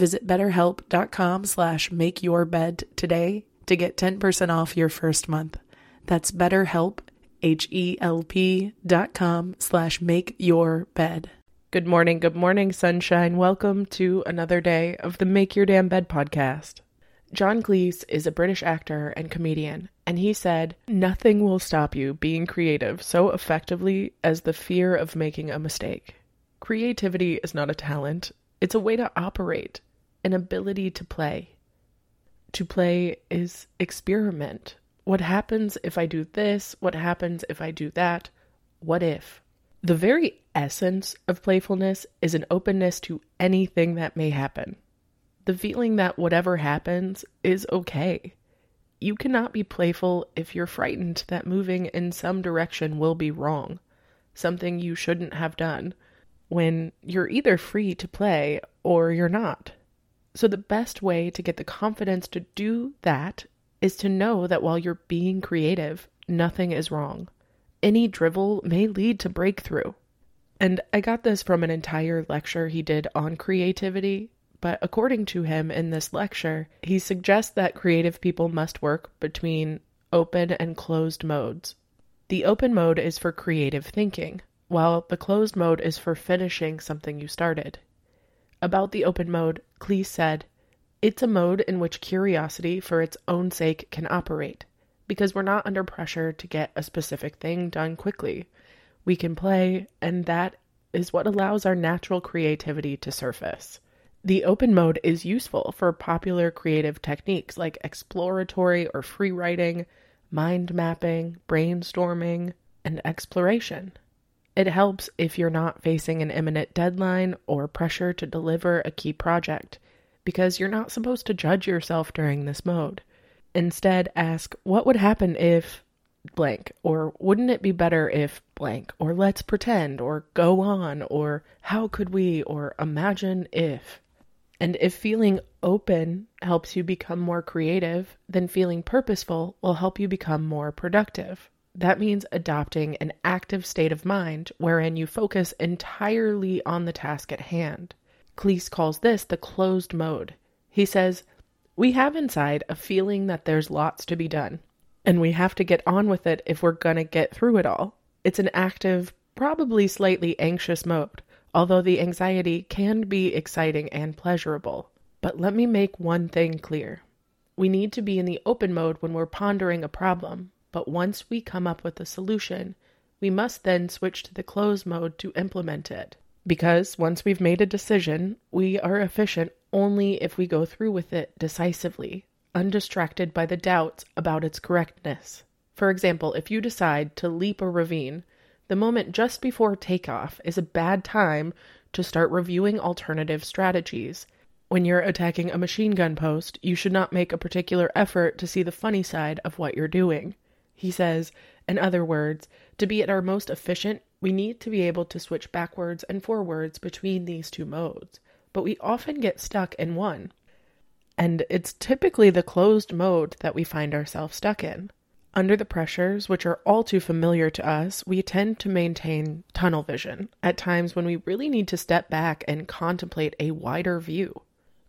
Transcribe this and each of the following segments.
Visit betterhelp.com slash make your bed today to get 10% off your first month. That's betterhelp, H-E-L-P dot com slash make your bed. Good morning, good morning, sunshine. Welcome to another day of the Make Your Damn Bed podcast. John Cleese is a British actor and comedian, and he said, Nothing will stop you being creative so effectively as the fear of making a mistake. Creativity is not a talent, it's a way to operate an ability to play. To play is experiment. What happens if I do this? What happens if I do that? What if? The very essence of playfulness is an openness to anything that may happen. The feeling that whatever happens is okay. You cannot be playful if you're frightened that moving in some direction will be wrong, something you shouldn't have done, when you're either free to play or you're not. So, the best way to get the confidence to do that is to know that while you're being creative, nothing is wrong. Any drivel may lead to breakthrough. And I got this from an entire lecture he did on creativity. But according to him in this lecture, he suggests that creative people must work between open and closed modes. The open mode is for creative thinking, while the closed mode is for finishing something you started. About the open mode, Cleese said, It's a mode in which curiosity for its own sake can operate, because we're not under pressure to get a specific thing done quickly. We can play, and that is what allows our natural creativity to surface. The open mode is useful for popular creative techniques like exploratory or free writing, mind mapping, brainstorming, and exploration. It helps if you're not facing an imminent deadline or pressure to deliver a key project, because you're not supposed to judge yourself during this mode. Instead, ask, what would happen if blank, or wouldn't it be better if blank, or let's pretend, or go on, or how could we, or imagine if. And if feeling open helps you become more creative, then feeling purposeful will help you become more productive. That means adopting an active state of mind wherein you focus entirely on the task at hand. Cleese calls this the closed mode. He says, We have inside a feeling that there's lots to be done, and we have to get on with it if we're going to get through it all. It's an active, probably slightly anxious mode, although the anxiety can be exciting and pleasurable. But let me make one thing clear. We need to be in the open mode when we're pondering a problem, but once we come up with a solution, we must then switch to the close mode to implement it. Because once we've made a decision, we are efficient only if we go through with it decisively, undistracted by the doubts about its correctness. For example, if you decide to leap a ravine, the moment just before takeoff is a bad time to start reviewing alternative strategies. When you're attacking a machine gun post, you should not make a particular effort to see the funny side of what you're doing. He says, in other words, to be at our most efficient, we need to be able to switch backwards and forwards between these two modes, but we often get stuck in one. And it's typically the closed mode that we find ourselves stuck in. Under the pressures, which are all too familiar to us, we tend to maintain tunnel vision at times when we really need to step back and contemplate a wider view.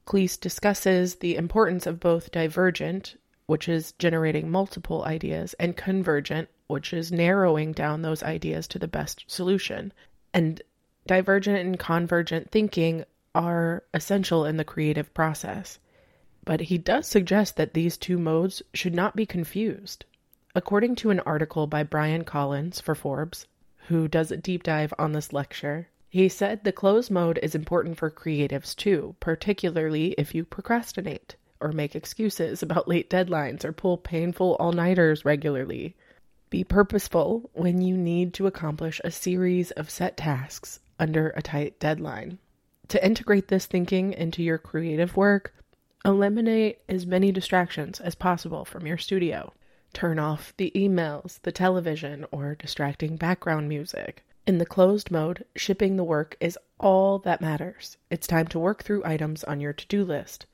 Cleese discusses the importance of both divergent, which is generating multiple ideas, and convergent, which is narrowing down those ideas to the best solution. And divergent and convergent thinking are essential in the creative process. But he does suggest that these two modes should not be confused. According to an article by Bryan Collins for Forbes, who does a deep dive on this lecture, he said the closed mode is important for creatives too, particularly if you procrastinate or make excuses about late deadlines or pull painful all nighters regularly. Be purposeful when you need to accomplish a series of set tasks under a tight deadline. To integrate this thinking into your creative work, eliminate as many distractions as possible from your studio. Turn off the emails, the television, or distracting background music. In the closed mode, shipping the work is all that matters. It's time to work through items on your to do list.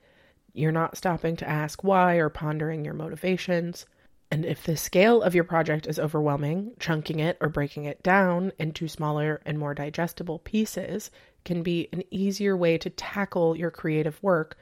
You're not stopping to ask why or pondering your motivations. And if the scale of your project is overwhelming, chunking it or breaking it down into smaller and more digestible pieces can be an easier way to tackle your creative work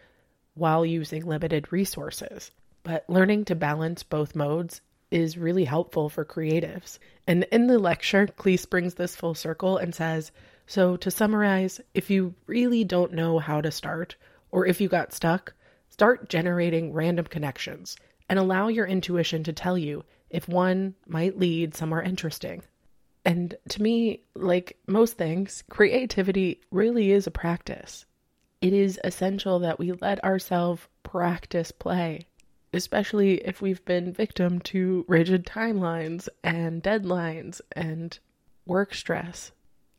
while using limited resources. But learning to balance both modes is really helpful for creatives. And in the lecture, Cleese brings this full circle and says So, to summarize, if you really don't know how to start, or if you got stuck, start generating random connections and allow your intuition to tell you if one might lead somewhere interesting. And to me, like most things, creativity really is a practice. It is essential that we let ourselves practice play especially if we've been victim to rigid timelines and deadlines and work stress.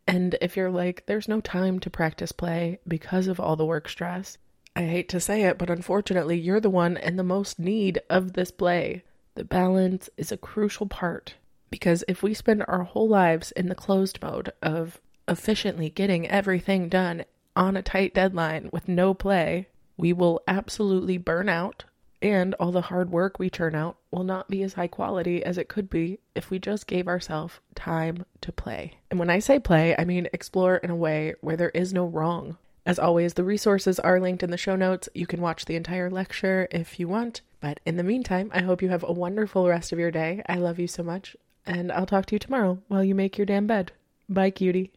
And if you're like, there's no time to practice play because of all the work stress, I hate to say it, but unfortunately, you're the one in the most need of this play. The balance is a crucial part because if we spend our whole lives in the closed mode of efficiently getting everything done on a tight deadline with no play, we will absolutely burn out and all the hard work we churn out will not be as high quality as it could be if we just gave ourselves time to play. And when I say play, I mean explore in a way where there is no wrong. As always, the resources are linked in the show notes. You can watch the entire lecture if you want. But in the meantime, I hope you have a wonderful rest of your day. I love you so much. And I'll talk to you tomorrow while you make your damn bed. Bye, cutie.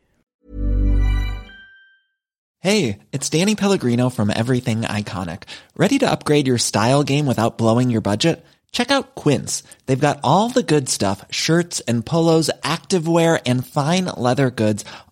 Hey, it's Danny Pellegrino from Everything Iconic. Ready to upgrade your style game without blowing your budget? Check out Quince. They've got all the good stuff shirts and polos, activewear, and fine leather goods,